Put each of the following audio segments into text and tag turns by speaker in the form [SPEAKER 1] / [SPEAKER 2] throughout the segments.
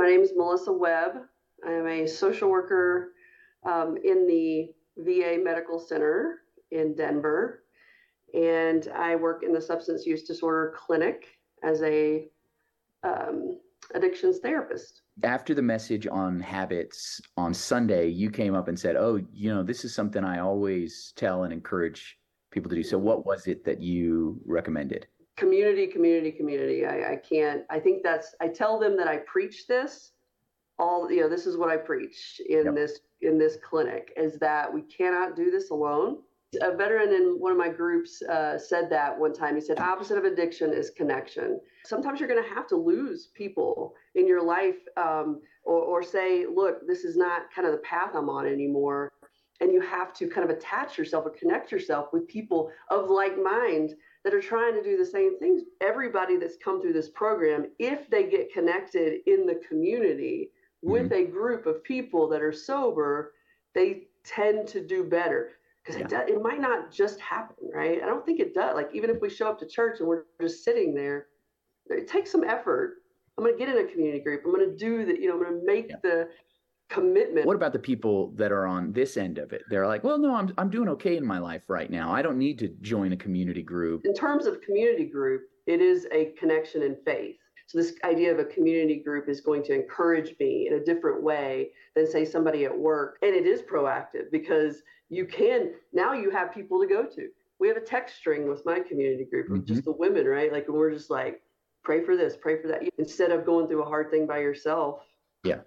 [SPEAKER 1] My name is Melissa Webb. I am a social worker um, in the VA Medical Center in Denver, and I work in the substance use disorder clinic as a um, addictions therapist.
[SPEAKER 2] After the message on habits on Sunday, you came up and said, "Oh, you know, this is something I always tell and encourage people to do." So, what was it that you recommended?
[SPEAKER 1] Community, community, community. I, I can't. I think that's. I tell them that I preach this. All you know, this is what I preach in yep. this in this clinic is that we cannot do this alone a veteran in one of my groups uh, said that one time. He said, opposite of addiction is connection. Sometimes you're going to have to lose people in your life um, or, or say, look, this is not kind of the path I'm on anymore. And you have to kind of attach yourself or connect yourself with people of like mind that are trying to do the same things. Everybody that's come through this program, if they get connected in the community with mm-hmm. a group of people that are sober, they tend to do better because yeah. it does, it might not just happen, right? I don't think it does. Like even if we show up to church and we're just sitting there, it takes some effort. I'm going to get in a community group. I'm going to do that. You know, I'm going to make yeah. the commitment.
[SPEAKER 2] What about the people that are on this end of it? They're like, well, no, I'm I'm doing okay in my life right now. I don't need to join a community group.
[SPEAKER 1] In terms of community group, it is a connection in faith. So this idea of a community group is going to encourage me in a different way than say somebody at work. And it is proactive because you can now you have people to go to. We have a text string with my community group mm-hmm. just the women, right? Like we're just like, pray for this, pray for that. Instead of going through a hard thing by yourself.
[SPEAKER 2] Yeah.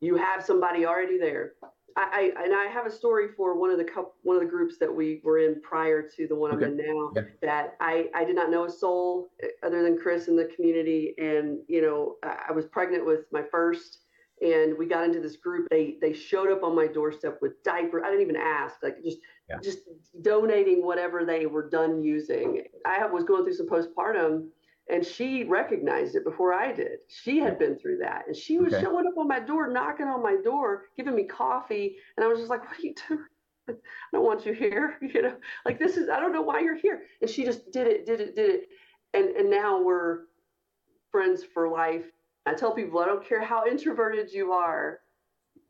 [SPEAKER 1] You have somebody already there. I, I and I have a story for one of the one of the groups that we were in prior to the one okay. I'm in now. That I I did not know a soul eh, other than Chris in the community, and you know I was pregnant with my first, and we got into this group. They they showed up on my doorstep with diaper. I didn't even ask, like just yeah. just donating whatever they were done using. I was going through some postpartum, and she recognized it before I did. She had been through that, and she was okay. showing up on my door, knocking on my door, giving me coffee, and I was just like, "What are you doing?" I don't want you here. You know, like this is I don't know why you're here. And she just did it, did it, did it. And and now we're friends for life. I tell people, I don't care how introverted you are,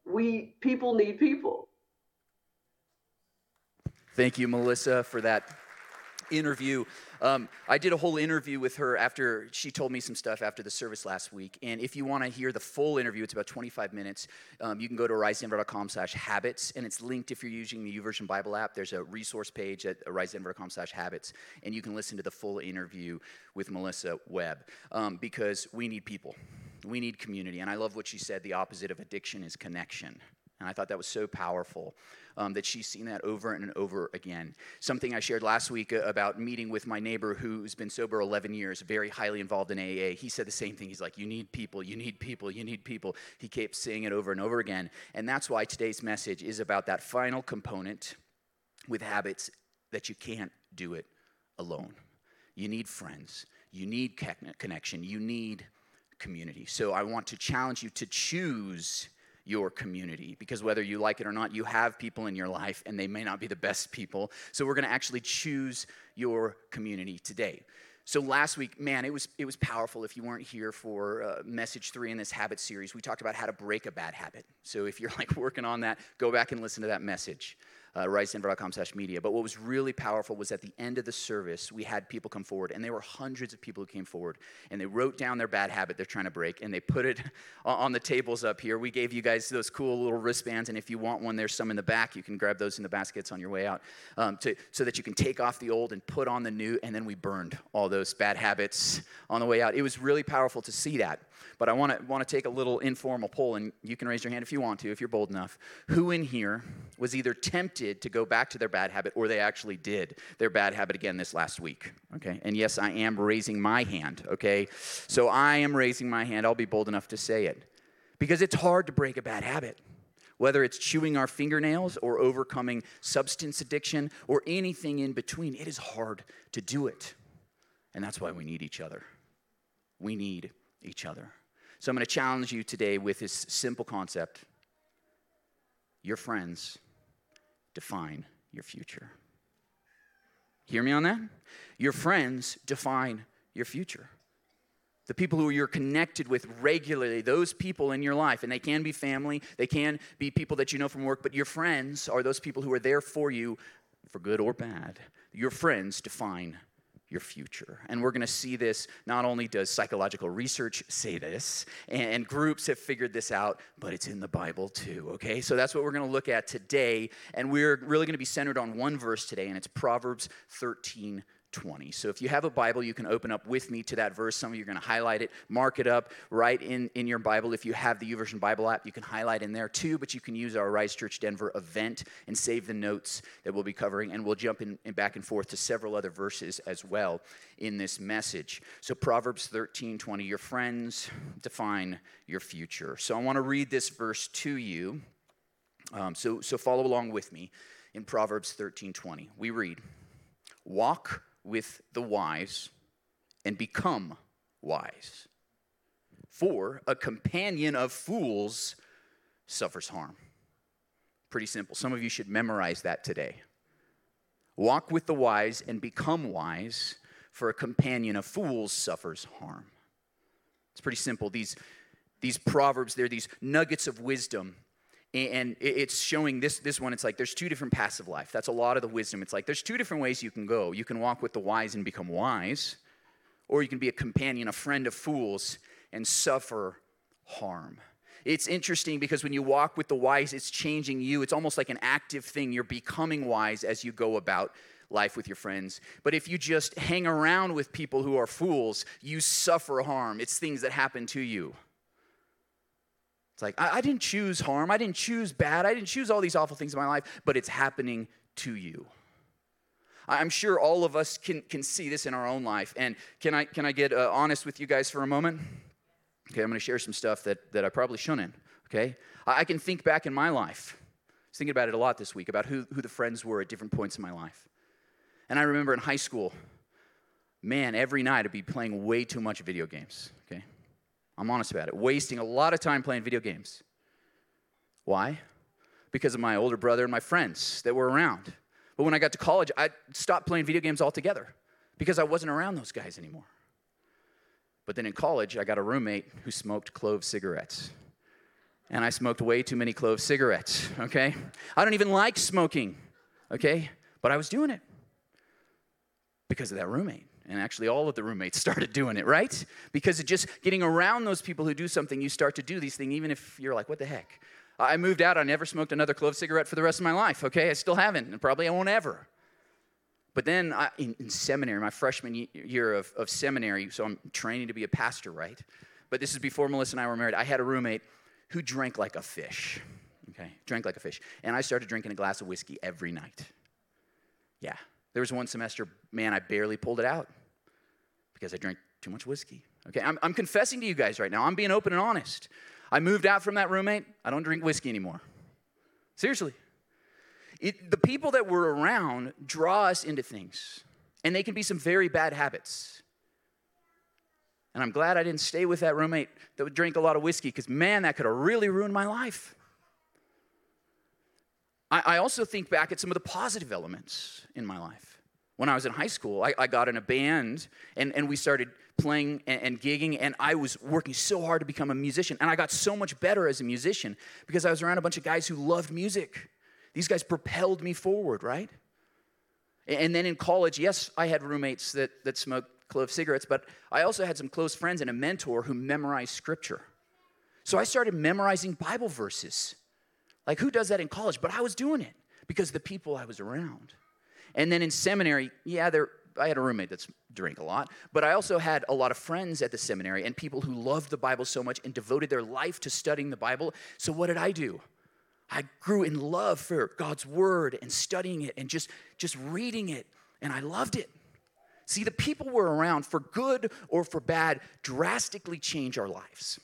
[SPEAKER 1] we people need people.
[SPEAKER 3] Thank you, Melissa, for that interview. Um, I did a whole interview with her after she told me some stuff after the service last week. And if you want to hear the full interview, it's about 25 minutes. Um, you can go to arisedenver.com slash habits, and it's linked if you're using the YouVersion Bible app. There's a resource page at arisedenver.com slash habits, and you can listen to the full interview with Melissa Webb um, because we need people. We need community. And I love what she said the opposite of addiction is connection. And I thought that was so powerful um, that she's seen that over and over again. Something I shared last week uh, about meeting with my neighbor who's been sober 11 years, very highly involved in AA. He said the same thing. He's like, You need people, you need people, you need people. He kept saying it over and over again. And that's why today's message is about that final component with habits that you can't do it alone. You need friends, you need connection, you need community. So I want to challenge you to choose your community because whether you like it or not, you have people in your life and they may not be the best people. So we're going to actually choose your community today. So last week, man, it was it was powerful. If you weren't here for uh, message three in this habit series, we talked about how to break a bad habit. So if you're like working on that, go back and listen to that message uh, arisedenver.com slash media. But what was really powerful was at the end of the service, we had people come forward, and there were hundreds of people who came forward, and they wrote down their bad habit they're trying to break, and they put it on the tables up here. We gave you guys those cool little wristbands, and if you want one, there's some in the back. You can grab those in the baskets on your way out um, to, so that you can take off the old and put on the new, and then we burned all those bad habits on the way out. It was really powerful to see that. But I want to want to take a little informal poll, and you can raise your hand if you want to, if you're bold enough. Who in here was either tempted to go back to their bad habit, or they actually did their bad habit again this last week? Okay, and yes, I am raising my hand. Okay, so I am raising my hand. I'll be bold enough to say it because it's hard to break a bad habit. Whether it's chewing our fingernails or overcoming substance addiction or anything in between, it is hard to do it. And that's why we need each other. We need each other. So I'm going to challenge you today with this simple concept your friends define your future. Hear me on that? Your friends define your future. the people who you're connected with regularly, those people in your life, and they can be family, they can be people that you know from work, but your friends are those people who are there for you for good or bad. Your friends define your future. And we're going to see this. Not only does psychological research say this, and, groups have figured this out, but it's in the Bible too, okay? So that's what we're going to look at today. And we're really going to be centered on one verse today, and it's Proverbs 13 20. So if you have a Bible, you can open up with me to that verse. Some of you are going to highlight it, mark it up right in, in your Bible. If you have the YouVersion Bible app, you can highlight in there too, but you can use our Rise Church Denver event and save the notes that we'll be covering. And we'll jump in, in back and forth to several other verses as well in this message. So Proverbs 13 20, your friends define your future. So I want to read this verse to you. Um, so, so follow along with me in Proverbs 13 20. We read, Walk with the wise and become wise. For a companion of fools suffers harm. Pretty simple. Some of you should memorize that today. Walk with the wise and become wise, for a companion of fools suffers harm. It's pretty simple. These, these proverbs, they're these nuggets of wisdom and it's showing this this one it's like there's two different paths of life. That's a lot of the wisdom. It's like there's two different ways you can go. You can walk with the wise and become wise or you can be a companion a friend of fools and suffer harm. It's interesting because when you walk with the wise it's changing you. It's almost like an active thing. You're becoming wise as you go about life with your friends. But if you just hang around with people who are fools you suffer harm. It's things that happen to you it's like, I, I didn't choose harm. I didn't choose bad. I didn't choose all these awful things in my life, but it's happening to you. I'm sure all of us can, can see this in our own life. And can I, can I get uh, honest with you guys for a moment? Okay, I'm going to share some stuff that, that I probably shouldn't. Okay? I, I can think back in my life. I was thinking about it a lot this week, about who, who the friends were at different points in my life. And I remember in high school, man, every night I'd be playing way too much video games. Okay? I'm honest about it. Wasting a lot of time playing video games. Why? Because of my older brother and my friends that were around. But when I got to college, I stopped playing video games altogether because I wasn't around those guys anymore. But then in college, I got a roommate who smoked clove cigarettes. And I smoked way too many clove cigarettes, okay? I don't even like smoking, okay? But I was doing it because of that roommate. And actually, all of the roommates started doing it, right? Because of just getting around those people who do something, you start to do these things, even if you're like, what the heck? I moved out, I never smoked another clove cigarette for the rest of my life, okay? I still haven't, and probably I won't ever. But then I, in, in, seminary, my freshman year of, of seminary, so I'm training to be a pastor, right? But this is before Melissa and I were married. I had a roommate who drank like a fish, okay? Drank like a fish. And I started drinking a glass of whiskey every night. Yeah, there was one semester, man, I barely pulled it out because I drank too much whiskey. Okay, I'm, I'm confessing to you guys right now. I'm being open and honest. I moved out from that roommate. I don't drink whiskey anymore. Seriously. It, the people that we're around draw us into things, and they can be some very bad habits. And I'm glad I didn't stay with that roommate that would drink a lot of whiskey because, man, that could have really ruined my life. I, I also think back at some of the positive elements in my life. When I was in high school, I, I got in a band and, and we started playing and, and, gigging, and I was working so hard to become a musician. And I got so much better as a musician because I was around a bunch of guys who loved music. These guys propelled me forward, right? And then in college, yes, I had roommates that, that smoked clove cigarettes, but I also had some close friends and a mentor who memorized scripture. So I started memorizing Bible verses. Like, who does that in college? But I was doing it because the people I was around. And then in seminary, yeah, there, I had a roommate that's drank a lot, but I also had a lot of friends at the seminary and people who loved the Bible so much and devoted their life to studying the Bible. So what did I do? I grew in love for God's word and studying it and just, just reading it, and I loved it. See, the people we're around, for good or for bad, drastically change our lives.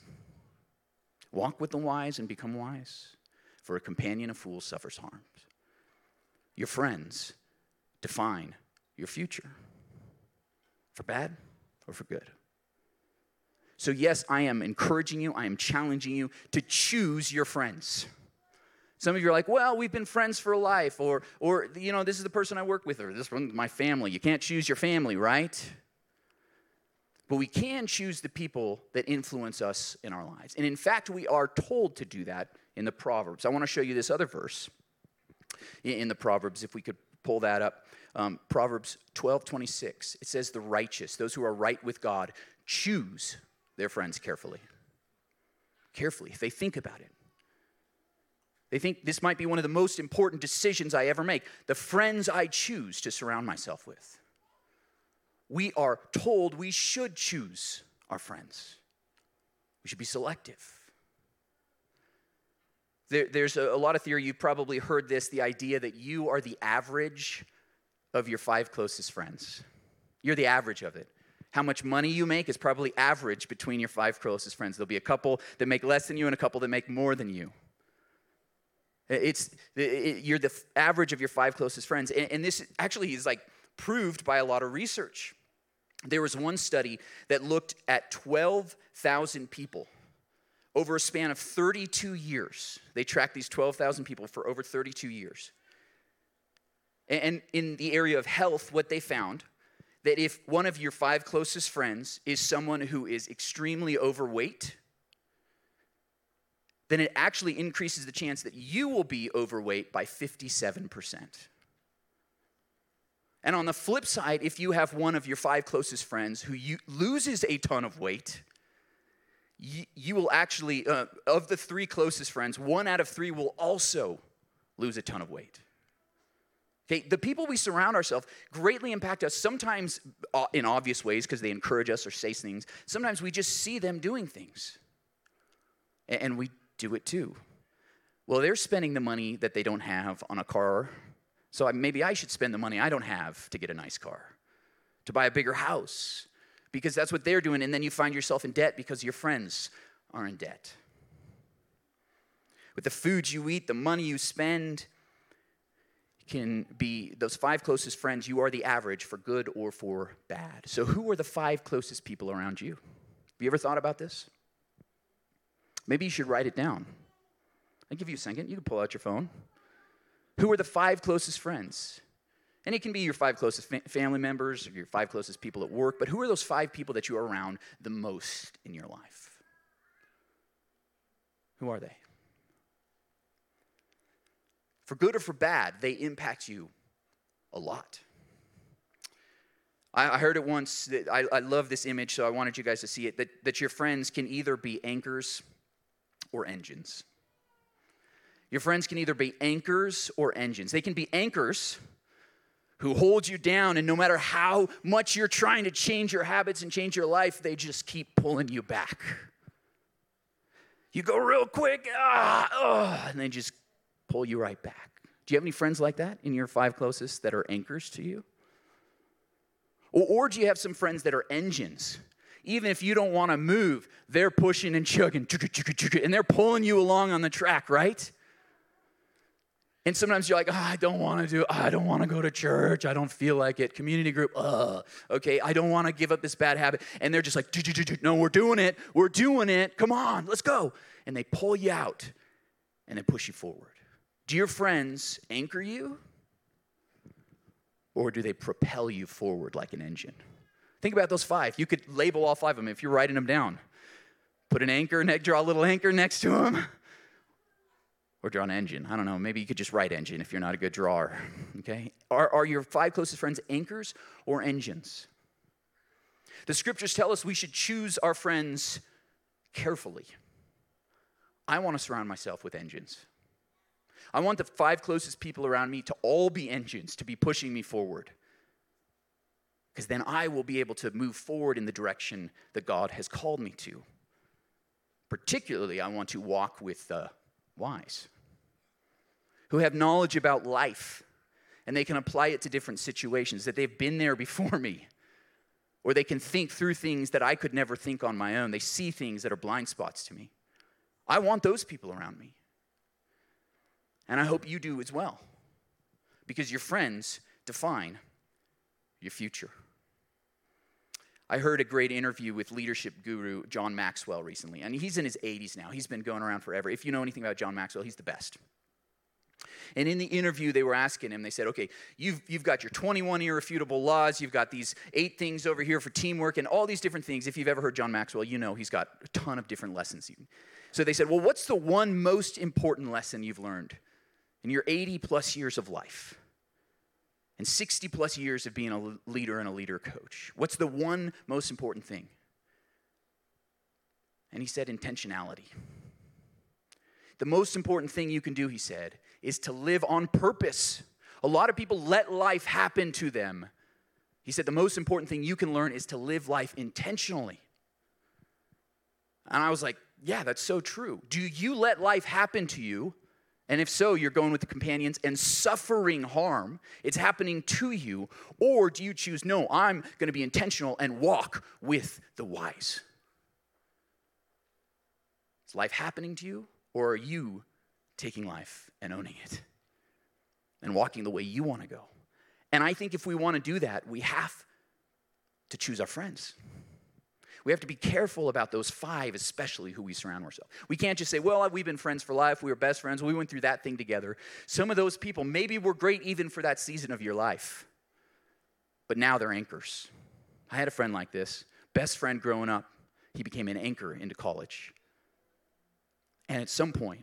[SPEAKER 3] Walk with the wise and become wise for a companion of fools suffers harm. Your friends define your future for bad or for good. So, yes, I am encouraging you, I am challenging you to choose your friends. Some of you are like, well, we've been friends for life, or, or you know, this is the person I work with, or this one's my family. You can't choose your family, right? but we can choose the people that influence us in our lives. And in fact, we are told to do that in the Proverbs. I want to show you this other verse in the Proverbs, if we could pull that up. Um, Proverbs 12 26. It says, The righteous, those who are right with God, choose their friends carefully. Carefully, if they think about it. They think this might be one of the most important decisions I ever make. The friends I choose to surround myself with. We are told we should choose our friends, we should be selective. There, there's a, a lot of theory, you've probably heard this the idea that you are the average of your five closest friends. You're the average of it. How much money you make is probably average between your five closest friends. There'll be a couple that make less than you and a couple that make more than you. It's it, you're the average of your five closest friends, and, and this actually is like proved by a lot of research. There was one study that looked at 12,000 people over a span of 32 years. They tracked these 12,000 people for over 32 years. And in the area of health, what they found that if one of your five closest friends is someone who is extremely overweight, then it actually increases the chance that you will be overweight by 57%. And on the flip side, if you have one of your five closest friends who loses a ton of weight, you, you will actually, uh, of the three closest friends, one out of three will also lose a ton of weight. Okay, the people we surround ourselves greatly impact us, sometimes uh, in obvious ways because they encourage us or say things. Sometimes we just see them doing things and we do it too. Well, they're spending the money that they don't have on a car, so maybe I should spend the money I don't have to get a nice car, to buy a bigger house, because that's what they're doing, and then you find yourself in debt because your friends are in debt. With the food you eat, the money you spend, can be those five closest friends, you are the average for good or for bad. So, who are the five closest people around you? Have you ever thought about this? Maybe you should write it down. I'll give you a second. You can pull out your phone. Who are the five closest friends? And it can be your five closest fa- family members or your five closest people at work, but who are those five people that you are around the most in your life? Who are they? For good or for bad, they impact you a lot. I, I heard it once, that I, I love this image, so I wanted you guys to see it, that, that your friends can either be anchors or engines. Your friends can either be anchors or engines. They can be anchors who hold you down, and no matter how much you're trying to change your habits and change your life, they just keep pulling you back. You go real quick, ah, oh, and they just pull you right back. Do you have any friends like that in your five closest that are anchors to you? Or, or do you have some friends that are engines? Even if you don't want to move, they're pushing and chugging, and they're pulling you along on the track, right? And sometimes you're like, oh, I don't want to do, I don't want to go to church. I don't feel like it. Community group, uh, okay, I don't want to give up this bad habit. And they're just like, no, we're doing it. We're doing it. Come on, let's go. And they pull you out and they push you forward. Do your friends anchor you? Or do they propel you forward like an engine? Think about those five. You could label all five of them if you're writing them down. Put an anchor, draw a little anchor next to them. Or draw an engine. I don't know. Maybe you could just write engine if you're not a good drawer. Okay? Are, are your five closest friends anchors or engines? The scriptures tell us we should choose our friends carefully. I want to surround myself with engines. I want the five closest people around me to all be engines, to be pushing me forward. Because then I will be able to move forward in the direction that God has called me to. Particularly, I want to walk with the wise who have knowledge about life and they can apply it to different situations, that they've been there before me. Or they can think through things that I could never think on my own. They see things that are blind spots to me. I want those people around me. And I hope you do as well. Because your friends define your future. I heard a great interview with leadership guru John Maxwell recently, and he's in his 80s now. He's been going around forever. If you know anything about John Maxwell, he's the best. And in the interview, they were asking him, they said, okay, you've, you've got your 21 irrefutable laws, you've got these eight things over here for teamwork, and all these different things. If you've ever heard John Maxwell, you know he's got a ton of different lessons. So they said, well, what's the one most important lesson you've learned in your 80 plus years of life? And 60 plus years of being a leader and a leader coach. What's the one most important thing? And he said, intentionality. The most important thing you can do, he said, is to live on purpose. A lot of people let life happen to them. He said, the most important thing you can learn is to live life intentionally. And I was like, yeah, that's so true. Do you let life happen to you? And if so, you're going with the companions and suffering harm. It's happening to you. Or do you choose, no, I'm going to be intentional and walk with the wise? Is life happening to you? Or are you taking life and owning it and walking the way you want to go? And I think if we want to do that, we have to choose our friends. We have to be careful about those five, especially who we surround ourselves. We can't just say, well, we've been friends for life. We were best friends. We went through that thing together. Some of those people maybe were great even for that season of your life, but now they're anchors. I had a friend like this, best friend growing up. He became an anchor into college. And at some point,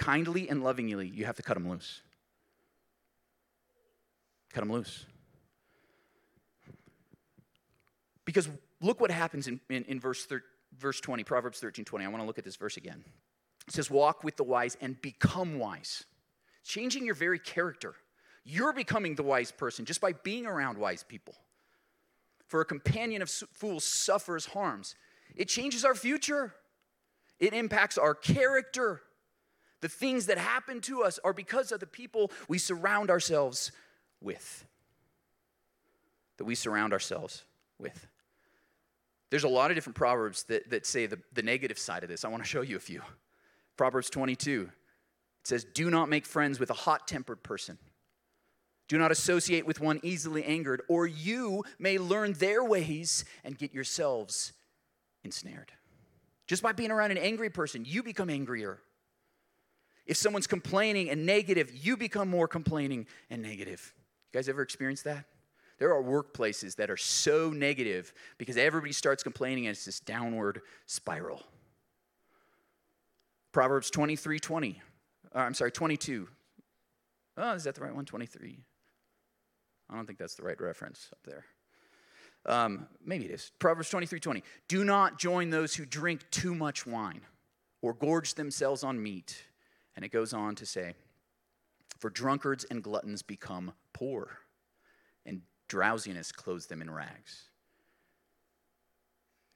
[SPEAKER 3] kindly and lovingly, you have to cut them loose. Cut them loose. Because look what happens in, in, in verse, thir- verse 20, Proverbs 13 20. I want to look at this verse again. It says, Walk with the wise and become wise. Changing your very character. You're becoming the wise person just by being around wise people. For a companion of fools suffers harms. It changes our future. It impacts our character. The things that happen to us are because of the people we surround ourselves with. That we surround ourselves with. There's a lot of different proverbs that, that say the, the negative side of this. I want to show you a few. Proverbs 22 it says, Do not make friends with a hot tempered person. Do not associate with one easily angered, or you may learn their ways and get yourselves ensnared. Just by being around an angry person, you become angrier. If someone's complaining and negative, you become more complaining and negative. You guys ever experienced that? There are workplaces that are so negative because everybody starts complaining and it's this downward spiral. Proverbs 23 20. Uh, I'm sorry, 22. Oh, is that the right one? 23. I don't think that's the right reference up there. Um, maybe it is. Proverbs 23 20. Do not join those who drink too much wine or gorge themselves on meat. And it goes on to say, For drunkards and gluttons become poor, and drowsiness clothes them in rags.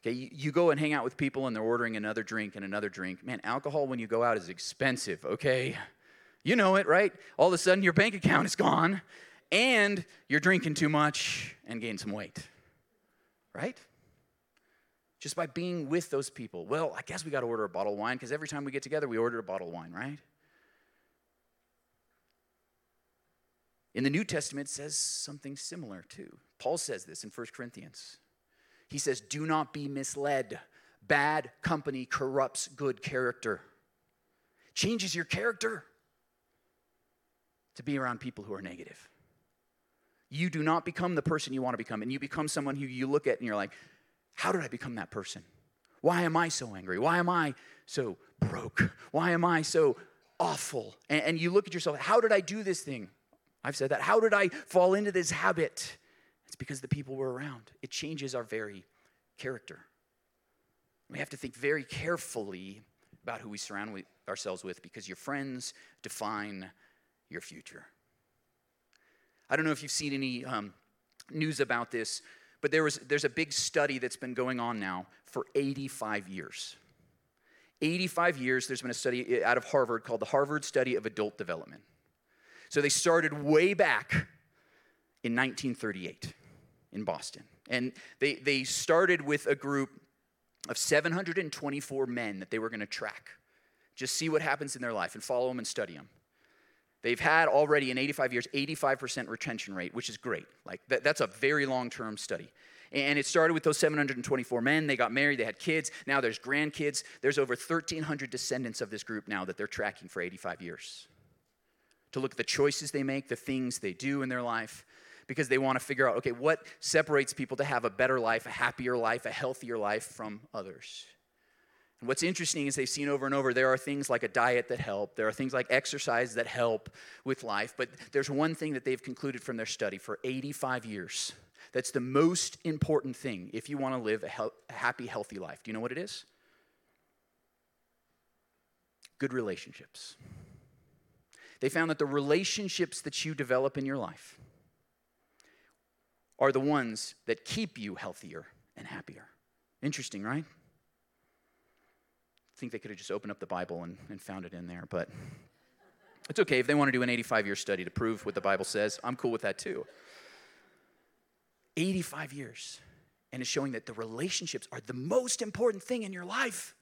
[SPEAKER 3] Okay, you, go and hang out with people and they're ordering another drink and another drink. Man, alcohol when you go out is expensive, okay? You know it, right? All of a sudden your bank account is gone and you're drinking too much and gain some weight right? Just by being with those people. Well, I guess we got to order a bottle of wine because every time we get together, we order a bottle of wine, right? In the New Testament, says something similar too. Paul says this in 1 Corinthians. He says, Do not be misled. Bad company corrupts good character. Changes your character to be around people who are negative you do not become the person you want to become. And you become someone who you look at and you're like, how did I become that person? Why am I so angry? Why am I so broke? Why am I so awful? And, you look at yourself, how did I do this thing? I've said that. How did I fall into this habit? It's because the people were around. It changes our very character. We have to think very carefully about who we surround ourselves with because your friends define your future. I don't know if you've seen any um, news about this, but there was, there's a big study that's been going on now for 85 years. 85 years, there's been a study uh, out of Harvard called the Harvard Study of Adult Development. So they started way back in 1938 in Boston. And they, they started with a group of 724 men that they were going to track, just see what happens in their life and follow them and study them. They've had already in 85 years 85% retention rate, which is great. Like that, that's a very long-term study. And it started with those 724 men. They got married, they had kids. Now there's grandkids. There's over 1,300 descendants of this group now that they're tracking for 85 years. To look at the choices they make, the things they do in their life, because they want to figure out okay, what separates people to have a better life, a happier life, a healthier life from others. And what's interesting is they've seen over and over there are things like a diet that help, there are things like exercise that help with life, but there's one thing that they've concluded from their study for 85 years. That's the most important thing if you want to live a, he- a happy, healthy life. Do you know what it is? Good relationships. They found that the relationships that you develop in your life are the ones that keep you healthier and happier. Interesting, right? I think they could have just opened up the Bible and, and found it in there, but it's okay. If they want to do an 85 year study to prove what the Bible says, I'm cool with that too. 85 years, and it's showing that the relationships are the most important thing in your life.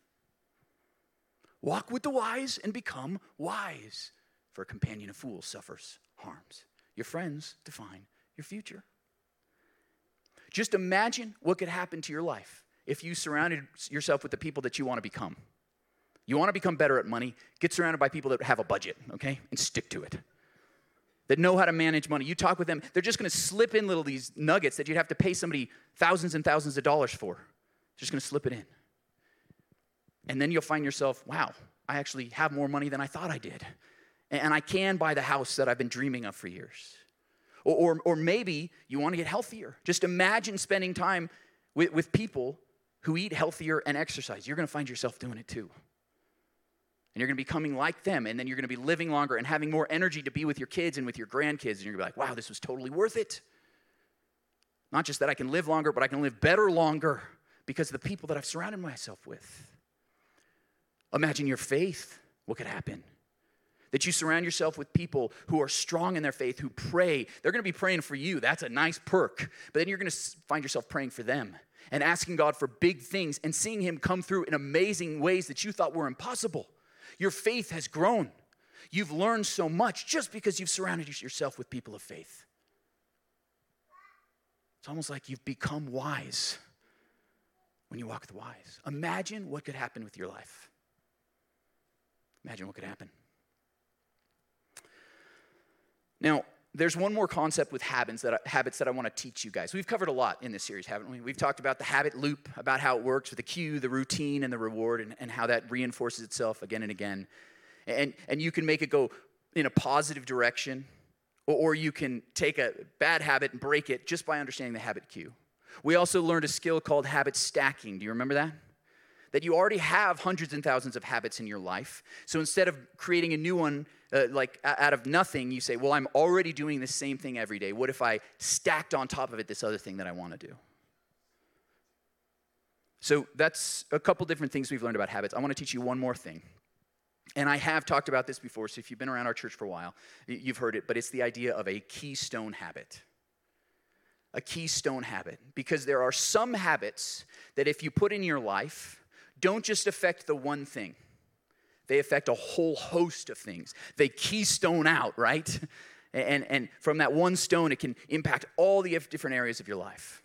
[SPEAKER 3] Walk with the wise and become wise, for a companion of fools suffers harms. Your friends define your future. Just imagine what could happen to your life if you surrounded yourself with the people that you want to become. You want to become better at money, get surrounded by people that have a budget, okay? And stick to it. That know how to manage money. You talk with them, they're just going to slip in little these nuggets that you'd have to pay somebody thousands and thousands of dollars for. Just going to slip it in. And then you'll find yourself, wow, I actually have more money than I thought I did. And I can buy the house that I've been dreaming of for years. Or, or, or maybe you want to get healthier. Just imagine spending time with, with people who eat healthier and exercise. You're going to find yourself doing it too. And you're going to be coming like them, and then you're going to be living longer and having more energy to be with your kids and with your grandkids. And you're going to be like, wow, this was totally worth it. Not just that I can live longer, but I can live better longer because of the people that I've surrounded myself with. Imagine your faith. What could happen? That you surround yourself with people who are strong in their faith, who pray. They're going to be praying for you. That's a nice perk. But then you're going to find yourself praying for them and asking God for big things and seeing Him come through in amazing ways that you thought were impossible. Your faith has grown. You've learned so much just because you've surrounded yourself with people of faith. It's almost like you've become wise when you walk with the wise. Imagine what could happen with your life. Imagine what could happen. Now, there's one more concept with habits that, I, habits that I want to teach you guys. We've covered a lot in this series, haven't we? We've talked about the habit loop, about how it works with the cue, the routine, and the reward, and, and how that reinforces itself again and again. And, and you can make it go in a positive direction, or, or you can take a bad habit and break it just by understanding the habit cue. We also learned a skill called habit stacking. Do you remember that? That you already have hundreds and thousands of habits in your life. So instead of creating a new one, uh, like out of nothing, you say, Well, I'm already doing the same thing every day. What if I stacked on top of it this other thing that I want to do? So that's a couple different things we've learned about habits. I want to teach you one more thing. And I have talked about this before, so if you've been around our church for a while, you've heard it, but it's the idea of a keystone habit. A keystone habit. Because there are some habits that if you put in your life, don't just affect the one thing, they affect a whole host of things. They keystone out, right? And, and from that one stone, it can impact all the different areas of your life.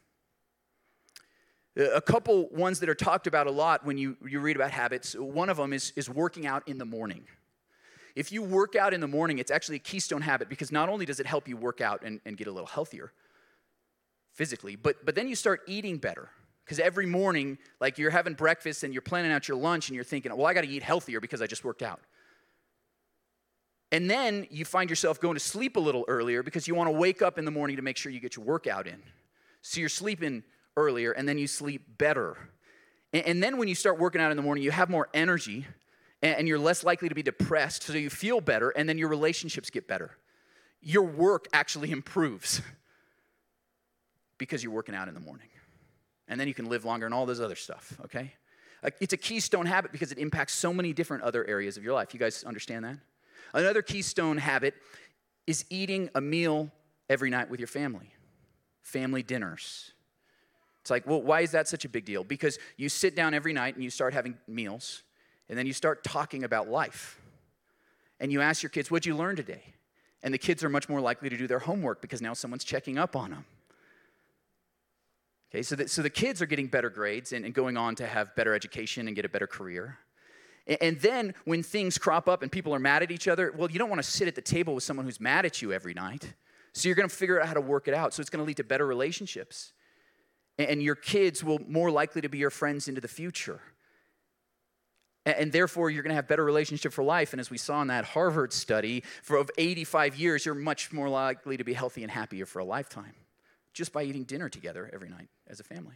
[SPEAKER 3] A couple ones that are talked about a lot when you, you read about habits, one of them is, is working out in the morning. If you work out in the morning, it's actually a keystone habit because not only does it help you work out and, and get a little healthier physically, but, but then you start eating better. Because every morning, like you're having breakfast and you're planning out your lunch and you're thinking, well, I got to eat healthier because I just worked out. And then you find yourself going to sleep a little earlier because you want to wake up in the morning to make sure you get your workout in. So you're sleeping earlier and then you sleep better. And, then when you start working out in the morning, you have more energy and you're less likely to be depressed, so you feel better, and then your relationships get better. Your work actually improves because you're working out in the morning and then you can live longer and all this other stuff, okay? It's a keystone habit because it impacts so many different other areas of your life. You guys understand that? Another keystone habit is eating a meal every night with your family, family dinners. It's like, well, why is that such a big deal? Because you sit down every night and you start having meals, and then you start talking about life. And you ask your kids, What'd you learn today? And the kids are much more likely to do their homework because now someone's checking up on them. Okay, so, that, so the kids are getting better grades and, and going on to have better education and get a better career. And then when things crop up and people are mad at each other, well, you don't want to sit at the table with someone who's mad at you every night. So you're going to figure out how to work it out. So it's going to lead to better relationships. And your kids will more likely to be your friends into the future. And therefore, you're going to have better relationship for life. And as we saw in that Harvard study, for of 85 years, you're much more likely to be healthy and happier for a lifetime just by eating dinner together every night as a family.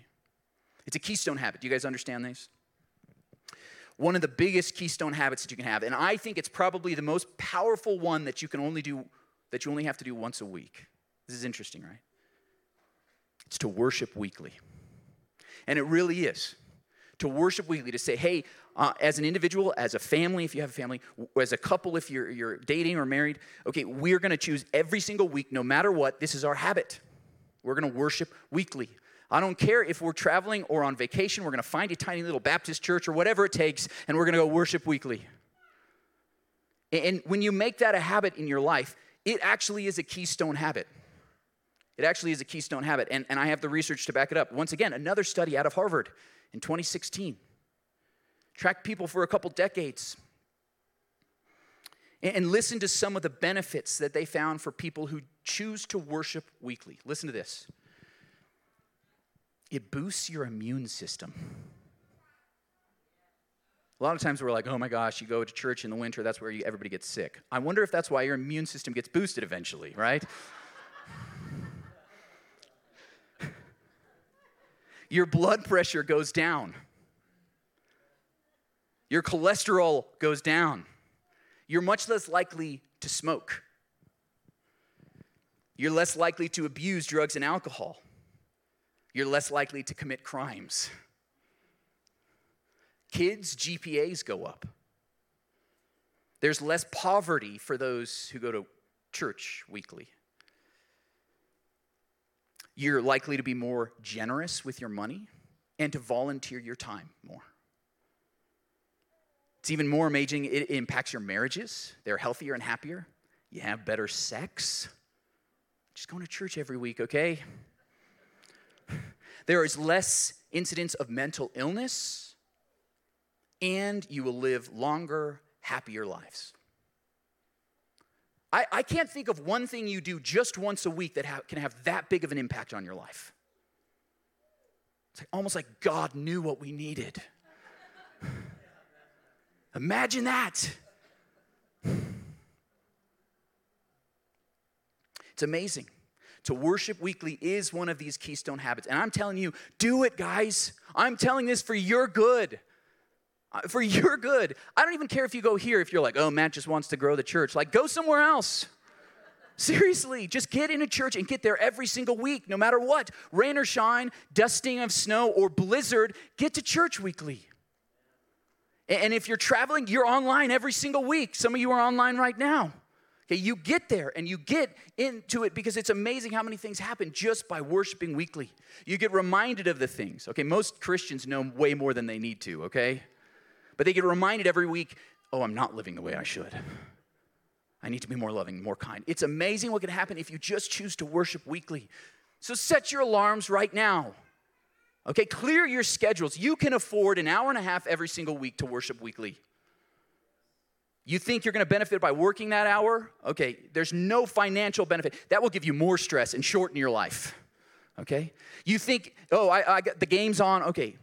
[SPEAKER 3] It's a keystone habit. Do you guys understand these? One of the biggest keystone habits that you can have, and I think it's probably the most powerful one that you can only do, that you only have to do once a week. This is interesting, right? It's to worship weekly. And it really is. To worship weekly, to say, hey, uh, as an individual, as a family, if you have a family, as a couple, if you're, you're dating or married, okay, we're gonna choose every single week, no matter what, this is our habit. We're gonna worship weekly. I don't care if we're traveling or on vacation, we're gonna find a tiny little Baptist church or whatever it takes, and we're gonna go worship weekly. And when you make that a habit in your life, it actually is a keystone habit. It actually is a keystone habit. And, and I have the research to back it up. Once again, another study out of Harvard in 2016 tracked people for a couple decades and, and listen to some of the benefits that they found for people who choose to worship weekly. Listen to this it boosts your immune system. A lot of times we're like, oh my gosh, you go to church in the winter, that's where you, everybody gets sick. I wonder if that's why your immune system gets boosted eventually, right? your blood pressure goes down. Your cholesterol goes down. You're much less likely to smoke. You're less likely to abuse drugs and alcohol. You're less likely to commit crimes. Kids' GPAs go up. There's less poverty for those who go to church weekly. You're likely to be more generous with your money and to volunteer your time more. It's even more amazing, it impacts your marriages. They're healthier and happier. You have better sex. Just going to church every week, okay? There is less incidence of mental illness, and you will live longer, happier lives. I, I can't think of one thing you do just once a week that ha- can have that big of an impact on your life. It's almost like God knew what we needed. Imagine that. It's amazing. To worship weekly is one of these keystone habits. And I'm telling you, do it, guys. I'm telling this for your good. Uh, for your good. I don't even care if you go here, if you're like, oh, Matt just wants to grow the church. Like, go somewhere else. Seriously, just get in a church and get there every single week, no matter what. Rain or shine, dusting of snow or blizzard, get to church weekly. And if you're traveling, you're online every single week. Some of you are online right now. Okay, you get there and you get into it because it's amazing how many things happen just by worshiping weekly. You get reminded of the things. Okay, most Christians know way more than they need to, okay? But they get reminded every week, oh, I'm not living the way I should. I need to be more loving, more kind. It's amazing what can happen if you just choose to worship weekly. So set your alarms right now. Okay, clear your schedules. You can afford an hour and a half every single week to worship weekly. You think you're going to benefit by working that hour? Okay, there's no financial benefit. That will give you more stress and shorten your life. Okay? You think, oh, I, I got the game's on. Okay.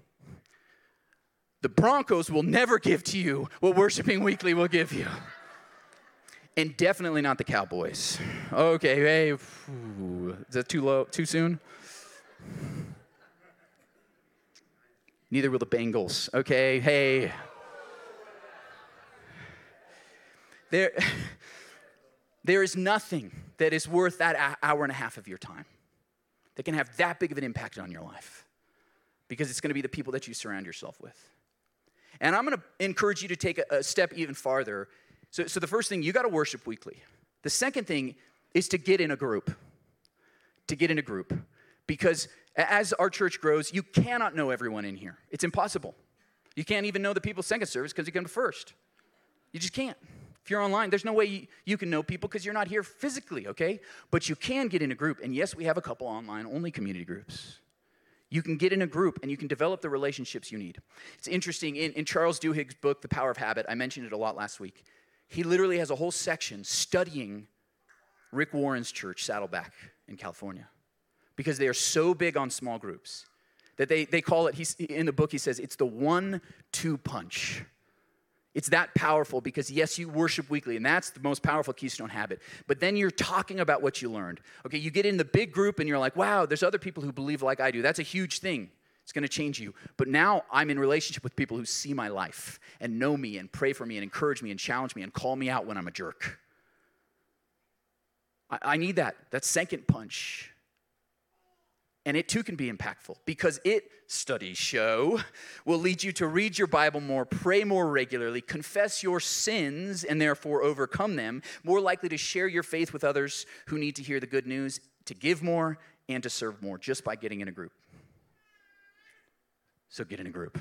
[SPEAKER 3] The Broncos will never give to you what worshiping weekly will give you. And definitely not the Cowboys. Okay, hey, is that too low, too soon? Neither will the Bengals. Okay, hey. There, there is nothing that is worth that hour and a half of your time that can have that big of an impact on your life because it's going to be the people that you surround yourself with. And I'm going to encourage you to take a, a step even farther. So, so the first thing, you got to worship weekly. The second thing is to get in a group. To get in a group. Because as our church grows, you cannot know everyone in here. It's impossible. You can't even know the people second service because you come to first. You just can't. If you're online, there's no way you, you can know people because you're not here physically, okay? But you can get in a group. And yes, we have a couple online only community groups. You can get in a group and you can develop the relationships you need. It's interesting, in, in Charles Duhigg's book, The Power of Habit, I mentioned it a lot last week. He literally has a whole section studying Rick Warren's church, Saddleback, in California, because they are so big on small groups that they, they call it, he's, in the book, he says, it's the one two punch. It's that powerful because, yes, you worship weekly, and that's the most powerful Keystone habit. But then you're talking about what you learned. Okay, you get in the big group and you're like, wow, there's other people who believe like I do. That's a huge thing. It's going to change you. But now I'm in relationship with people who see my life and know me and pray for me and encourage me and challenge me and call me out when I'm a jerk. I, I need that. That second punch and it too can be impactful because it, studies show, will lead you to read your Bible more, pray more regularly, confess your sins and therefore overcome them, more likely to share your faith with others who need to hear the good news, to give more, and to serve more just by getting in a group. So get in a group.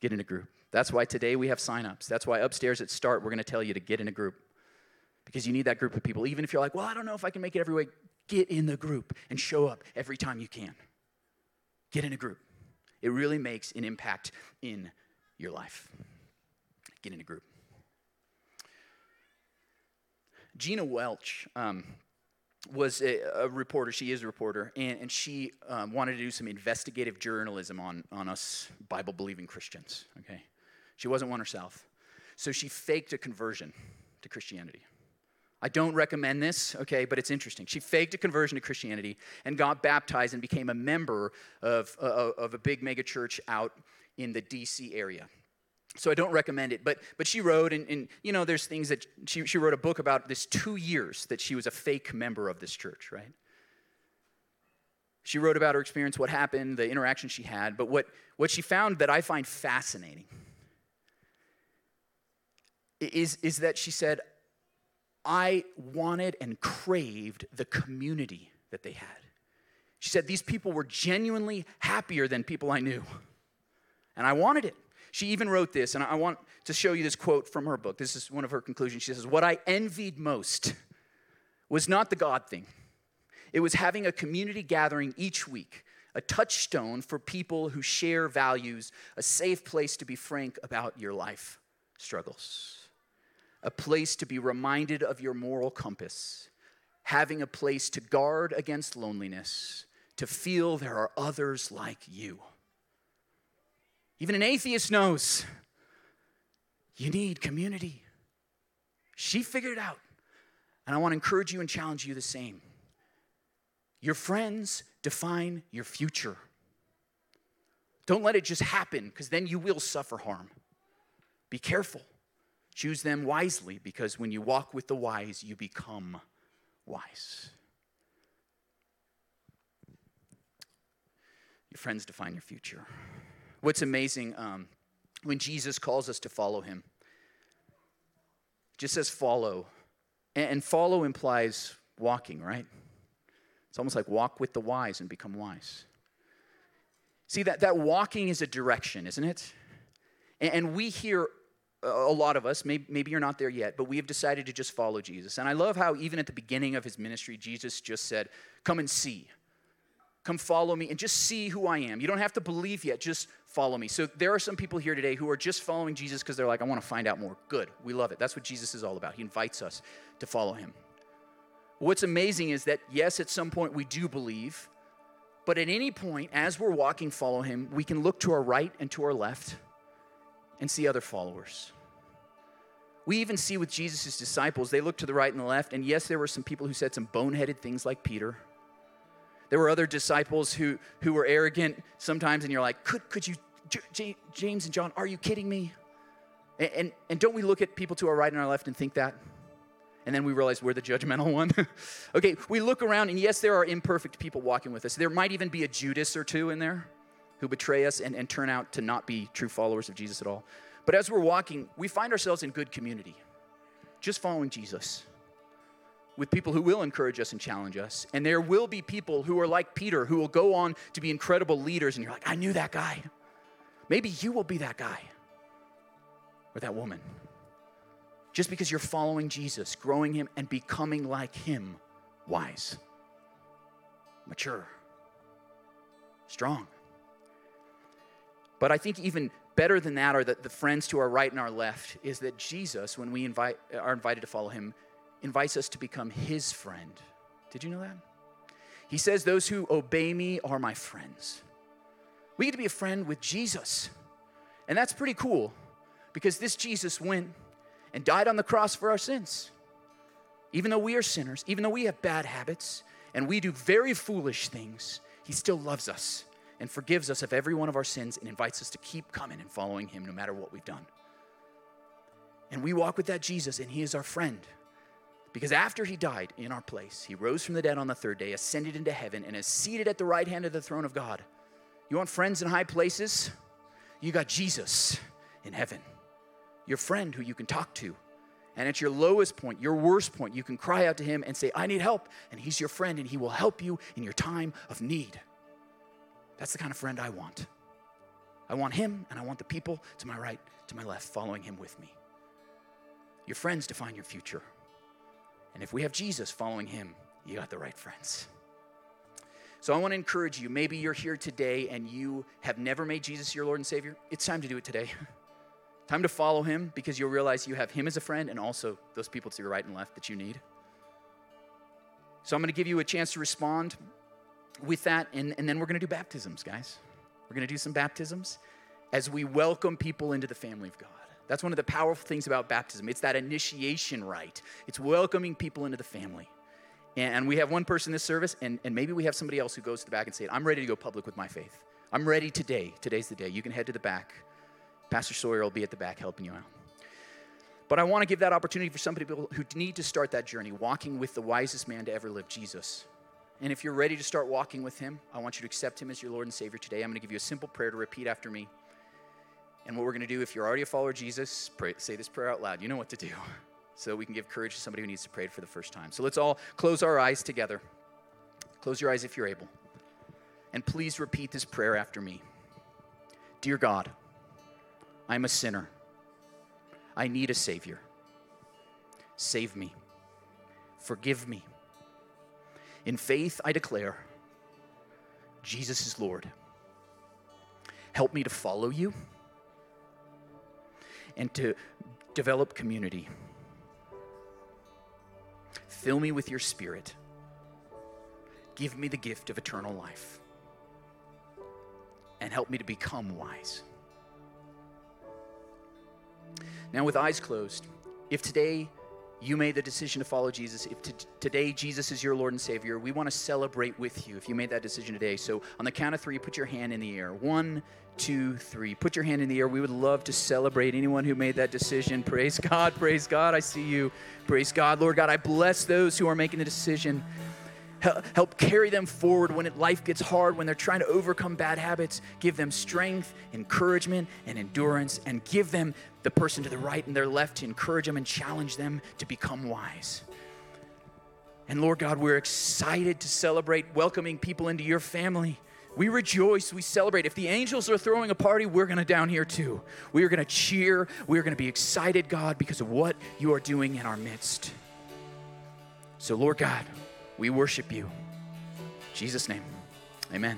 [SPEAKER 3] Get in a group. That's why today we have signups. That's why upstairs at Start, we're going to tell you to get in a group because you need that group of people. Even if you're like, well, I don't know if I can make it every week, Get in the group and show up every time you can. Get in a group. It really makes an impact in your life. Get in a group. Gina Welch um, was a, a, reporter. She is a reporter, and, and she um, wanted to do some investigative journalism on, on us Bible believing Christians. Okay, she wasn't one herself, so she faked a conversion to Christianity. I don't recommend this, okay, but it's interesting. She faked a conversion to Christianity and got baptized and became a member of, uh, of a big megachurch out in the DC area. So I don't recommend it, but, but she wrote, and, and you know, there's things that she, she wrote a book about this two years that she was a fake member of this church, right? She wrote about her experience, what happened, the interaction she had, but what, what she found that I find fascinating is, is that she said, I wanted and craved the community that they had. She said, These people were genuinely happier than people I knew. And I wanted it. She even wrote this, and I want to show you this quote from her book. This is one of her conclusions. She says, What I envied most was not the God thing, it was having a community gathering each week, a touchstone for people who share values, a safe place to be frank about your life struggles a place to be reminded of your moral compass, having a place to guard against loneliness, to feel there are others like you. Even an atheist knows you need community. She figured it out. And I want to encourage you and challenge you the same. Your friends define your future. Don't let it just happen because then you will suffer harm. Be careful. Choose them wisely because when you walk with the wise, you become wise. Your friends define your future. What's amazing um, when Jesus calls us to follow him, just says follow. And follow implies walking, right? It's almost like walk with the wise and become wise. See, that, that walking is a direction, isn't it? And we hear a lot of us, maybe, maybe you're not there yet, but we have decided to just follow Jesus. And I love how, even at the beginning of his ministry, Jesus just said, Come and see. Come follow me and just see who I am. You don't have to believe yet, just follow me. So there are some people here today who are just following Jesus because they're like, I want to find out more. Good. We love it. That's what Jesus is all about. He invites us to follow him. What's amazing is that, yes, at some point we do believe, but at any point, as we're walking, follow him, we can look to our right and to our left and see other followers. We even see with Jesus' disciples, they looked to the right and the left, and yes, there were some people who said some boneheaded things like Peter. There were other disciples who, who were arrogant sometimes, and you're like, could, could you, J- James and John, are you kidding me? And, and, and don't we look at people to our right and our left and think that? And then we realize we're the judgmental one. okay, we look around, and yes, there are imperfect people walking with us. There might even be a Judas or two in there who betray us and, and turn out to not be true followers of Jesus at all. But as we're walking, we find ourselves in good community, just following Jesus with people who will encourage us and challenge us. And there will be people who are like Peter, who will go on to be incredible leaders, and you're like, I knew that guy. Maybe you will be that guy or that woman. Just because you're following Jesus, growing him, and becoming like him, wise, mature strong. But I think even better than that are that the friends to our right and our left is that Jesus, when we invite, are invited to follow him, invites us to become his friend. Did you know that? He says, Those who obey me are my friends. We get to be a friend with Jesus. And that's pretty cool because this Jesus went and died on the cross for our sins. Even though we are sinners, even though we have bad habits and we do very foolish things, he still loves us and forgives us of every one of our sins and invites us to keep coming and following him no matter what we've done. And we walk with that Jesus, and he is our friend. Because after he died in our place, he rose from the dead on the third day, ascended into heaven, and is seated at the right hand of the throne of God. You want friends in high places? You got Jesus in heaven, your friend who you can talk to. And at your lowest point, your worst point, you can cry out to him and say, I need help. And he's your friend, and he will help you in your time of need. That's the kind of friend I want. I want him, and I want the people to my right, to my left, following him with me. Your friends define your future. And if we have Jesus following him, you got the right friends. So I want to encourage you. Maybe you're here today and you have never made Jesus your Lord and Savior. It's time to do it today. time to follow him because you'll realize you have him as a friend and also those people to your right and left that you need. So I'm going to give you a chance to respond with that, and, and then we're going to do baptisms, guys. We're going to do some baptisms as we welcome people into the family of God. That's one of the powerful things about baptism. It's that initiation rite, it's welcoming people into the family. And we have one person in this service, and, and maybe we have somebody else who goes to the back and say, I'm ready to go public with my faith. I'm ready today. Today's the day. You can head to the back. Pastor Sawyer will be at the back helping you out. But I want to give that opportunity for some people who need to start that journey, walking with the wisest man to ever live, Jesus. And if you're ready to start walking with Him, I want you to accept Him as your Lord and Savior today. I'm going to give you a simple prayer to repeat after me. And what we're going to do, if you're already a follower of Jesus, pray, say this prayer out loud. You know what to do. So we can give courage to somebody who needs to pray it for the first time. So let's all close our eyes together. Close your eyes if you're able. And please repeat this prayer after me Dear God, I'm a sinner. I need a Savior. Save me. Forgive me in faith, I declare Jesus is Lord. Help me to follow you and to develop community. Fill me with your spirit. Give me the gift of eternal life. And help me to become wise. Now, with eyes closed, if today you made the decision to follow Jesus, if t- today Jesus is your Lord and Savior, we want to celebrate with you if you made that decision today. So, on the count of three, put your hand in the air. One, two, three. Put your hand in the air. We would love to celebrate anyone who made that decision. Praise God, praise God. I see you. Praise God. Lord God, I bless those who are making the decision help carry them forward when life gets hard, when they're trying to overcome bad habits. Give them strength, encouragement, and endurance, and give them the person to the right and their left to encourage them and challenge them to become wise. And Lord God, we're excited to celebrate welcoming people into your family. We rejoice, we celebrate. If the angels are throwing a party, we're going to down here too. We are going to cheer. We are going to be excited, God, because of what you are doing in our midst. So, Lord God, we worship you. In Jesus' name, amen.